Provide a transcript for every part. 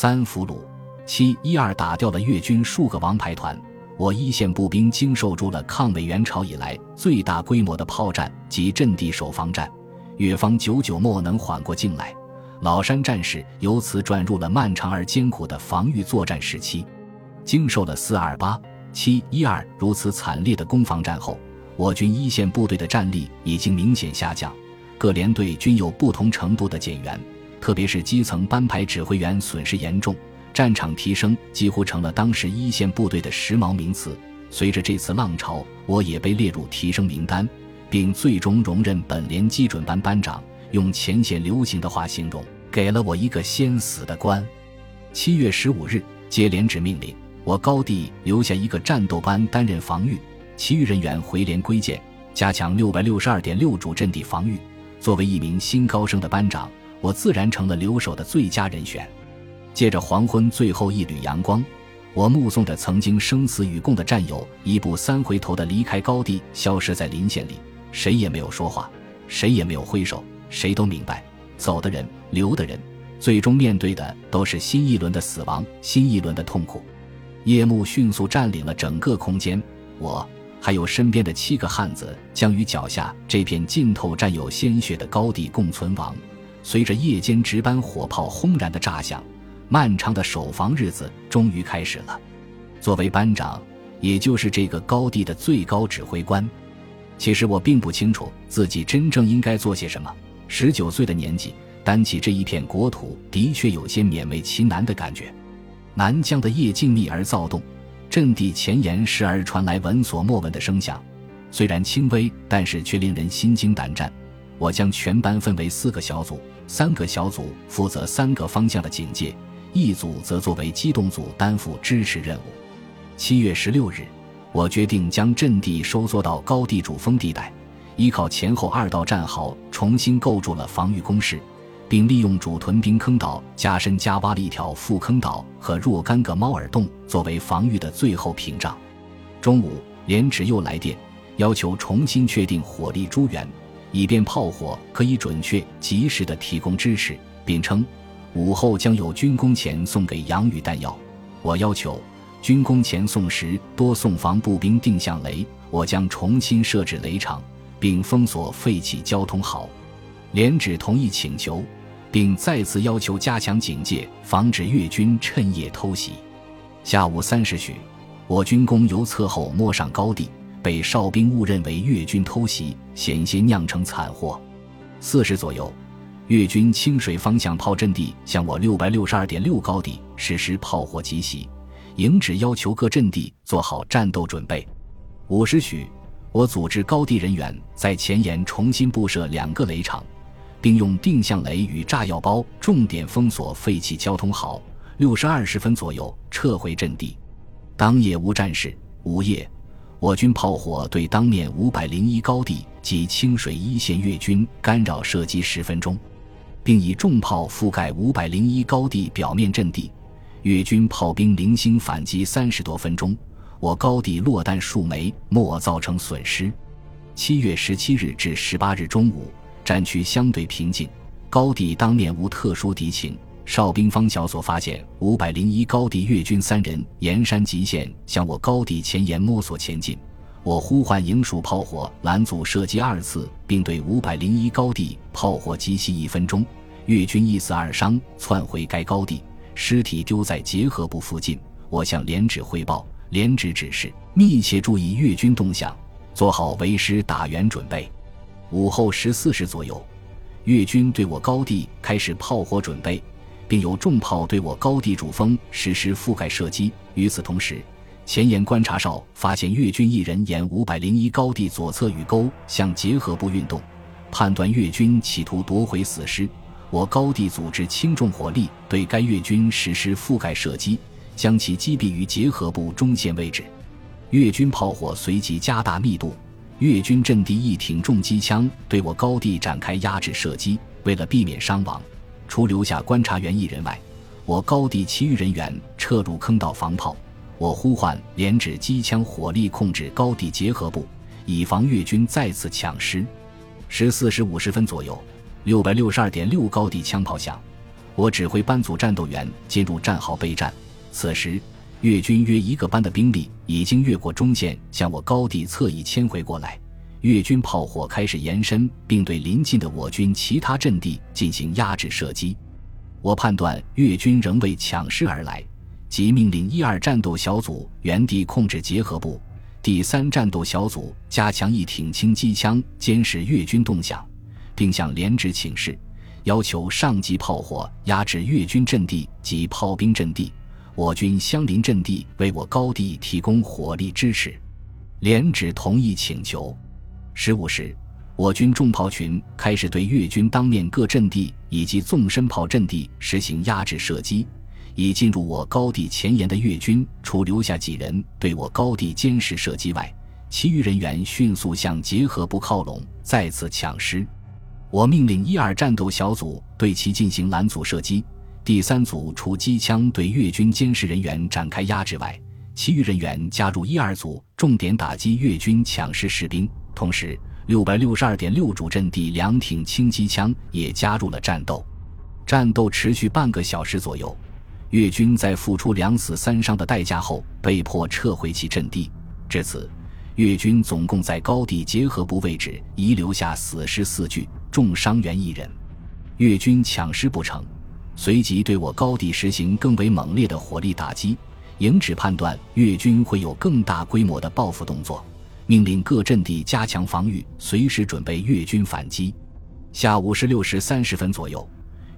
三俘虏七一二打掉了越军数个王牌团。我一线步兵经受住了抗美援朝以来最大规模的炮战及阵地守防战，越方久久莫能缓过劲来，老山战士由此转入了漫长而艰苦的防御作战时期。经受了四二八七一二如此惨烈的攻防战后，我军一线部队的战力已经明显下降，各连队均有不同程度的减员，特别是基层班排指挥员损失严重。战场提升几乎成了当时一线部队的时髦名词。随着这次浪潮，我也被列入提升名单，并最终荣任本连基准班班长。用前线流行的话形容，给了我一个先死的官。七月十五日，接连指命令，我高地留下一个战斗班担任防御，其余人员回连归建，加强六百六十二点六主阵地防御。作为一名新高升的班长，我自然成了留守的最佳人选。借着黄昏最后一缕阳光，我目送着曾经生死与共的战友一步三回头的离开高地，消失在林线里。谁也没有说话，谁也没有挥手，谁都明白，走的人，留的人，最终面对的都是新一轮的死亡，新一轮的痛苦。夜幕迅速占领了整个空间，我还有身边的七个汉子，将与脚下这片浸透战友鲜血的高地共存亡。随着夜间值班火炮轰然的炸响。漫长的守防日子终于开始了。作为班长，也就是这个高地的最高指挥官，其实我并不清楚自己真正应该做些什么。十九岁的年纪，担起这一片国土，的确有些勉为其难的感觉。南疆的夜静谧而躁动，阵地前沿时而传来闻所莫闻的声响，虽然轻微，但是却令人心惊胆战。我将全班分为四个小组，三个小组负责三个方向的警戒。一组则作为机动组担负支持任务。七月十六日，我决定将阵地收缩到高地主峰地带，依靠前后二道战壕重新构筑了防御工事，并利用主屯兵坑道加深加挖了一条副坑道和若干个猫耳洞作为防御的最后屏障。中午，连指又来电，要求重新确定火力诸元，以便炮火可以准确及时的提供支持，并称。午后将有军工钱送给杨宇弹药，我要求军工钱送时多送防步兵定向雷。我将重新设置雷场，并封锁废弃交通壕。连指同意请求，并再次要求加强警戒，防止越军趁夜偷袭。下午三时许，我军工由侧后摸上高地，被哨兵误认为越军偷袭，险些酿成惨祸。四时左右。越军清水方向炮阵地向我六百六十二点六高地实施炮火急袭，营指要求各阵地做好战斗准备。五时许，我组织高地人员在前沿重新布设两个雷场，并用定向雷与炸药包重点封锁废弃交通壕。六时二十分左右撤回阵地。当夜无战事。午夜，我军炮火对当面五百零一高地及清水一线越军干扰射击十分钟。并以重炮覆盖五百零一高地表面阵地，越军炮兵零星反击三十多分钟，我高地落弹数枚，莫造成损失。七月十七日至十八日中午，战区相对平静，高地当面无特殊敌情。哨兵方小所发现五百零一高地越军三人沿山急线向我高地前沿摸索前进。我呼唤营属炮火拦阻射击二次，并对五百零一高地炮火急袭一分钟。越军一死二伤，窜回该高地，尸体丢在结合部附近。我向连指汇报，连指指示密切注意越军动向，做好为师打援准备。午后十四时左右，越军对我高地开始炮火准备，并有重炮对我高地主峰实施覆盖射击。与此同时，前沿观察哨发现越军一人沿五百零一高地左侧雨沟向结合部运动，判断越军企图夺回死尸。我高地组织轻重火力对该越军实施覆盖射击，将其击毙于结合部中线位置。越军炮火随即加大密度，越军阵地一挺重机枪对我高地展开压制射击。为了避免伤亡，除留下观察员一人外，我高地其余人员撤入坑道防炮。我呼唤连指机枪火力控制高地结合部，以防越军再次抢失。十四时五十分左右，六百六十二点六高地枪炮响，我指挥班组战斗员进入战壕备战。此时，越军约一个班的兵力已经越过中线，向我高地侧翼迁回过来。越军炮火开始延伸，并对临近的我军其他阵地进行压制射击。我判断越军仍未抢师而来，即命令一二战斗小组原地控制结合部，第三战斗小组加强一挺轻机枪监视越军动向，并向连指请示，要求上级炮火压制越军阵地及炮兵阵地，我军相邻阵地为我高地提供火力支持。连指同意请求。十五时，我军重炮群开始对越军当面各阵地以及纵深炮阵地实行压制射击。已进入我高地前沿的越军，除留下几人对我高地监视射击外，其余人员迅速向结合部靠拢，再次抢师。我命令一二战斗小组对其进行拦阻射击，第三组除机枪对越军监视人员展开压制外，其余人员加入一二组，重点打击越军抢师士兵。同时，六百六十二点六主阵地两挺轻机枪也加入了战斗。战斗持续半个小时左右，越军在付出两死三伤的代价后，被迫撤回其阵地。至此，越军总共在高地结合部位置遗留下死尸四具，重伤员一人。越军抢尸不成，随即对我高地实行更为猛烈的火力打击。营指判断越军会有更大规模的报复动作。命令各阵地加强防御，随时准备越军反击。下午十六时三十分左右，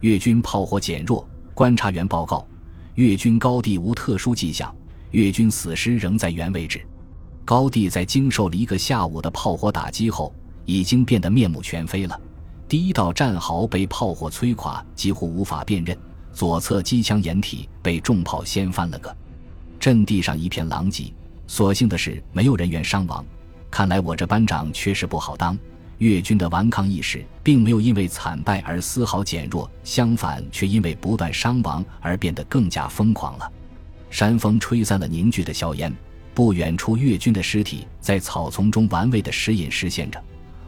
越军炮火减弱。观察员报告：越军高地无特殊迹象，越军死尸仍在原位置。高地在经受了一个下午的炮火打击后，已经变得面目全非了。第一道战壕被炮火摧垮，几乎无法辨认。左侧机枪掩体被重炮掀翻了个，阵地上一片狼藉。所幸的是，没有人员伤亡。看来我这班长确实不好当。越军的顽抗意识并没有因为惨败而丝毫减弱，相反，却因为不断伤亡而变得更加疯狂了。山风吹散了凝聚的硝烟，不远处越军的尸体在草丛中玩味的时隐时现着。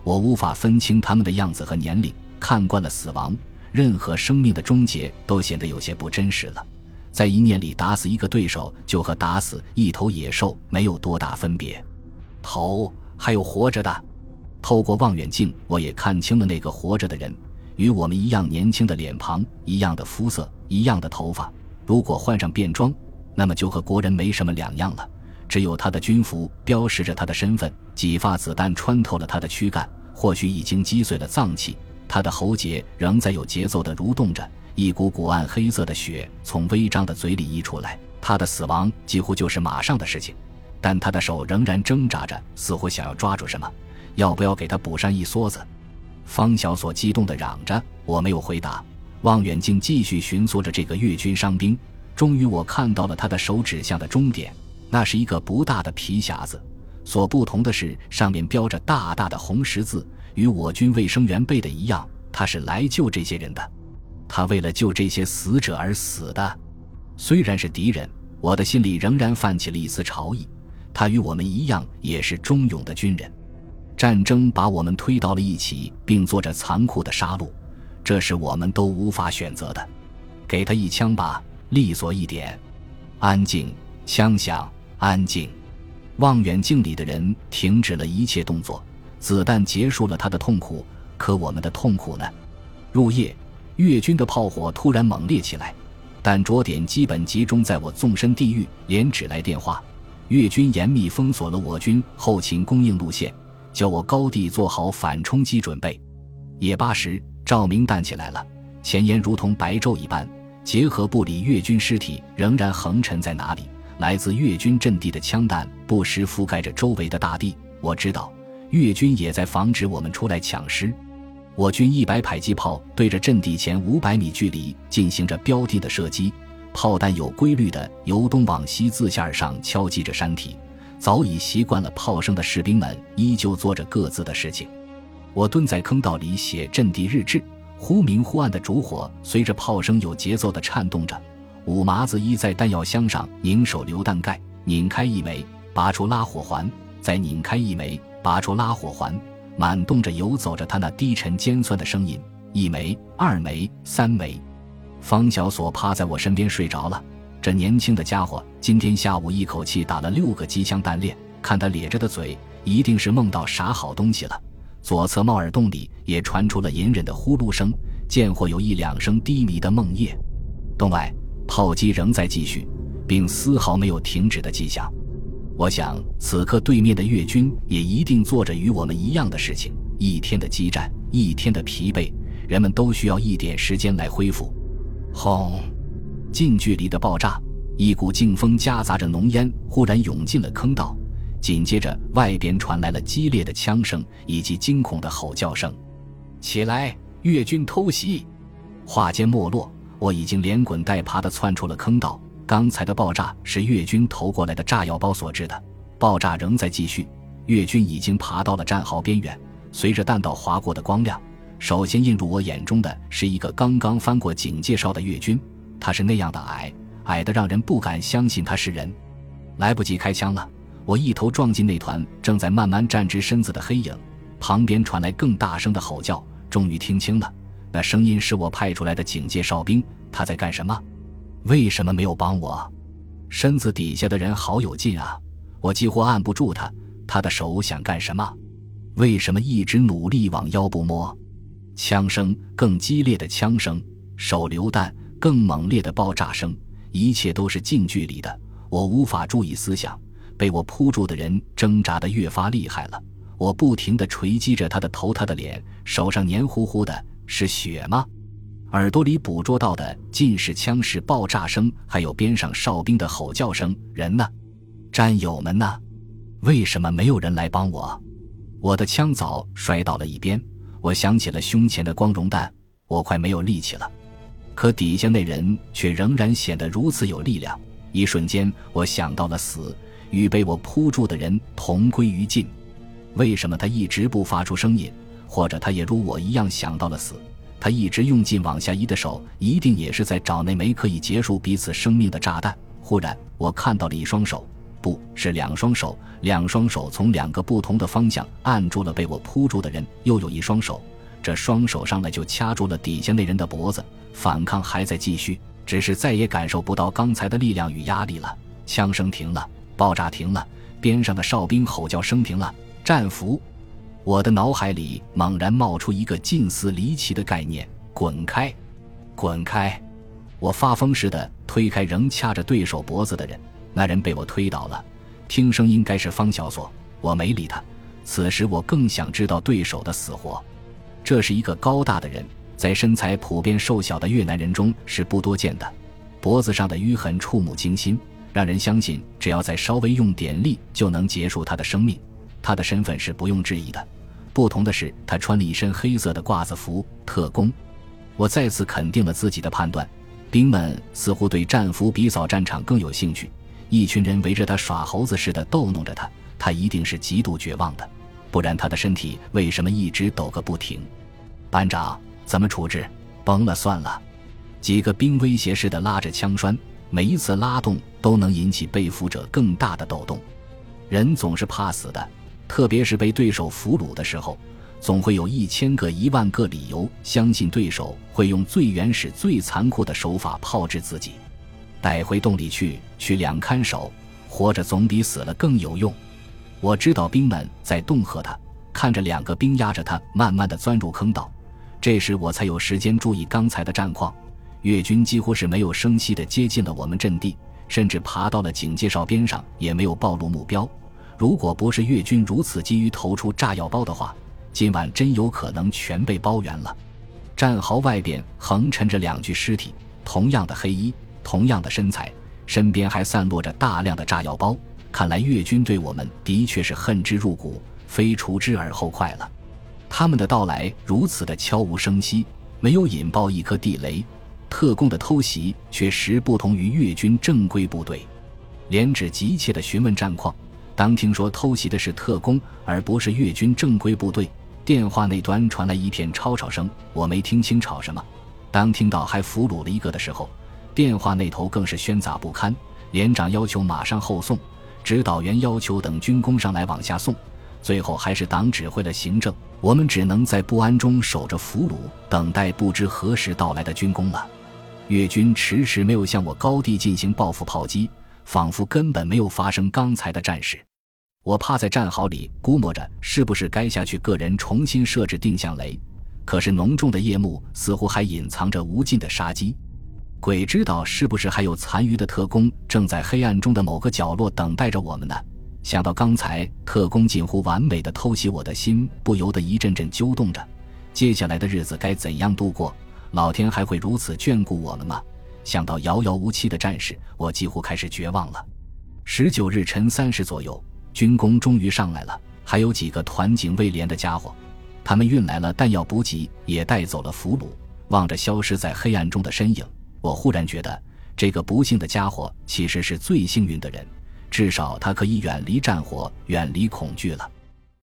我无法分清他们的样子和年龄。看惯了死亡，任何生命的终结都显得有些不真实了。在一念里打死一个对手，就和打死一头野兽没有多大分别。头还有活着的，透过望远镜，我也看清了那个活着的人，与我们一样年轻的脸庞，一样的肤色，一样的头发。如果换上便装，那么就和国人没什么两样了。只有他的军服标识着他的身份，几发子弹穿透了他的躯干，或许已经击碎了脏器。他的喉结仍在有节奏地蠕动着，一股股暗黑色的血从微张的嘴里溢出来。他的死亡几乎就是马上的事情。但他的手仍然挣扎着，似乎想要抓住什么。要不要给他补上一梭子？方小锁激动地嚷着。我没有回答。望远镜继续寻索着这个越军伤兵。终于，我看到了他的手指向的终点，那是一个不大的皮匣子。所不同的是，上面标着大大的红十字，与我军卫生员背的一样。他是来救这些人的，他为了救这些死者而死的。虽然是敌人，我的心里仍然泛起了一丝潮意。他与我们一样，也是忠勇的军人。战争把我们推到了一起，并做着残酷的杀戮，这是我们都无法选择的。给他一枪吧，利索一点。安静，枪响，安静。望远镜里的人停止了一切动作，子弹结束了他的痛苦，可我们的痛苦呢？入夜，越军的炮火突然猛烈起来，但着点基本集中在我纵深地域，连指来电话。越军严密封锁了我军后勤供应路线，叫我高地做好反冲击准备。夜八时，照明弹起来了，前沿如同白昼一般。结合部里越军尸体仍然横陈在哪里？来自越军阵地的枪弹不时覆盖着周围的大地。我知道，越军也在防止我们出来抢尸。我军一百迫击炮对着阵地前五百米距离进行着标定的射击。炮弹有规律的由东往西自下而上敲击着山体，早已习惯了炮声的士兵们依旧做着各自的事情。我蹲在坑道里写阵地日志，忽明忽暗的烛火随着炮声有节奏地颤动着。五麻子依在弹药箱上拧手榴弹盖，拧开一枚，拔出拉火环，再拧开一枚，拔出拉火环，满动着游走着他那低沉尖酸的声音：一枚，二枚，三枚。方小锁趴在我身边睡着了。这年轻的家伙今天下午一口气打了六个机枪弹链，看他咧着的嘴，一定是梦到啥好东西了。左侧帽耳洞里也传出了隐忍的呼噜声，见或有一两声低迷的梦呓。洞外炮击仍在继续，并丝毫没有停止的迹象。我想，此刻对面的越军也一定做着与我们一样的事情。一天的激战，一天的疲惫，人们都需要一点时间来恢复。轰！近距离的爆炸，一股劲风夹杂着浓烟，忽然涌进了坑道。紧接着，外边传来了激烈的枪声以及惊恐的吼叫声。起来，越军偷袭！话间没落，我已经连滚带爬地窜出了坑道。刚才的爆炸是越军投过来的炸药包所致的。爆炸仍在继续，越军已经爬到了战壕边缘。随着弹道划过的光亮，首先映入我眼中的是一个刚刚翻过警戒哨的越军。他是那样的矮，矮的让人不敢相信他是人。来不及开枪了，我一头撞进那团正在慢慢站直身子的黑影。旁边传来更大声的吼叫，终于听清了，那声音是我派出来的警戒哨兵。他在干什么？为什么没有帮我？身子底下的人好有劲啊！我几乎按不住他。他的手想干什么？为什么一直努力往腰部摸？枪声，更激烈的枪声，手榴弹。更猛烈的爆炸声，一切都是近距离的，我无法注意思想。被我扑住的人挣扎的越发厉害了，我不停地锤击着他的头、他的脸，手上黏糊糊的，是血吗？耳朵里捕捉到的尽是枪式爆炸声，还有边上哨兵的吼叫声。人呢？战友们呢？为什么没有人来帮我？我的枪早摔到了一边，我想起了胸前的光荣弹，我快没有力气了。可底下那人却仍然显得如此有力量。一瞬间，我想到了死，与被我扑住的人同归于尽。为什么他一直不发出声音？或者他也如我一样想到了死？他一直用劲往下移的手，一定也是在找那枚可以结束彼此生命的炸弹。忽然，我看到了一双手，不是两双手，两双手从两个不同的方向按住了被我扑住的人。又有一双手，这双手上来就掐住了底下那人的脖子。反抗还在继续，只是再也感受不到刚才的力量与压力了。枪声停了，爆炸停了，边上的哨兵吼叫声停了。战俘！我的脑海里猛然冒出一个近似离奇的概念：滚开，滚开！我发疯似的推开仍掐着对手脖子的人，那人被我推倒了。听声应该是方小锁，我没理他。此时我更想知道对手的死活。这是一个高大的人。在身材普遍瘦小的越南人中是不多见的，脖子上的淤痕触目惊心，让人相信只要再稍微用点力就能结束他的生命。他的身份是不用质疑的，不同的是他穿了一身黑色的褂子服，特工。我再次肯定了自己的判断，兵们似乎对战俘比扫战场更有兴趣。一群人围着他耍猴子似的逗弄着他，他一定是极度绝望的，不然他的身体为什么一直抖个不停？班长。怎么处置？崩了算了。几个兵威胁似的拉着枪栓，每一次拉动都能引起被俘者更大的抖动。人总是怕死的，特别是被对手俘虏的时候，总会有一千个、一万个理由相信对手会用最原始、最残酷的手法炮制自己。带回洞里去，去两看守，活着总比死了更有用。我知道兵们在恫吓他，看着两个兵压着他，慢慢的钻入坑道。这时我才有时间注意刚才的战况，越军几乎是没有声息地接近了我们阵地，甚至爬到了警戒哨边上，也没有暴露目标。如果不是越军如此急于投出炸药包的话，今晚真有可能全被包圆了。战壕外边横陈着两具尸体，同样的黑衣，同样的身材，身边还散落着大量的炸药包。看来越军对我们的确是恨之入骨，非除之而后快了。他们的到来如此的悄无声息，没有引爆一颗地雷。特工的偷袭却实不同于越军正规部队。连指急切地询问战况。当听说偷袭的是特工，而不是越军正规部队，电话那端传来一片吵吵声，我没听清吵什么。当听到还俘虏了一个的时候，电话那头更是喧杂不堪。连长要求马上后送，指导员要求等军工上来往下送。最后还是党指挥了行政，我们只能在不安中守着俘虏，等待不知何时到来的军功了。越军迟迟没有向我高地进行报复炮击，仿佛根本没有发生刚才的战事。我趴在战壕里，估摸着是不是该下去个人重新设置定向雷。可是浓重的夜幕似乎还隐藏着无尽的杀机，鬼知道是不是还有残余的特工正在黑暗中的某个角落等待着我们呢？想到刚才特工近乎完美的偷袭，我的心不由得一阵阵揪动着。接下来的日子该怎样度过？老天还会如此眷顾我们吗？想到遥遥无期的战事，我几乎开始绝望了。十九日晨三时左右，军工终于上来了，还有几个团警卫连的家伙，他们运来了弹药补给，也带走了俘虏。望着消失在黑暗中的身影，我忽然觉得这个不幸的家伙其实是最幸运的人。至少他可以远离战火，远离恐惧了。